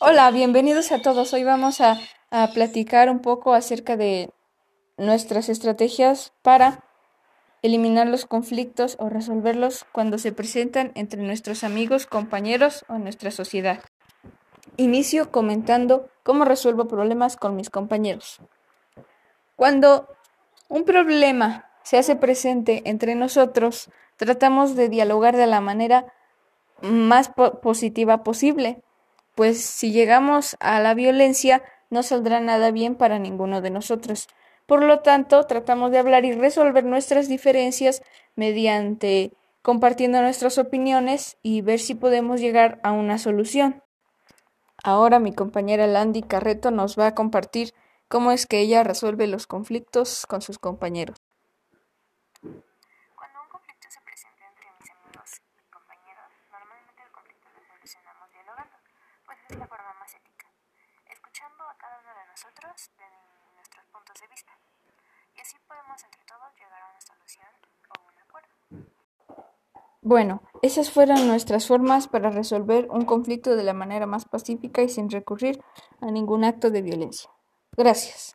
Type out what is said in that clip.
Hola, bienvenidos a todos. Hoy vamos a, a platicar un poco acerca de nuestras estrategias para eliminar los conflictos o resolverlos cuando se presentan entre nuestros amigos, compañeros o nuestra sociedad. Inicio comentando cómo resuelvo problemas con mis compañeros. Cuando un problema se hace presente entre nosotros, tratamos de dialogar de la manera más positiva posible pues si llegamos a la violencia no saldrá nada bien para ninguno de nosotros. Por lo tanto, tratamos de hablar y resolver nuestras diferencias mediante compartiendo nuestras opiniones y ver si podemos llegar a una solución. Ahora mi compañera Landy Carreto nos va a compartir cómo es que ella resuelve los conflictos con sus compañeros. La forma más ética, escuchando a cada uno de nosotros de nuestros puntos de vista. Y así podemos entre todos llegar a una solución o un acuerdo. Bueno, esas fueron nuestras formas para resolver un conflicto de la manera más pacífica y sin recurrir a ningún acto de violencia. Gracias.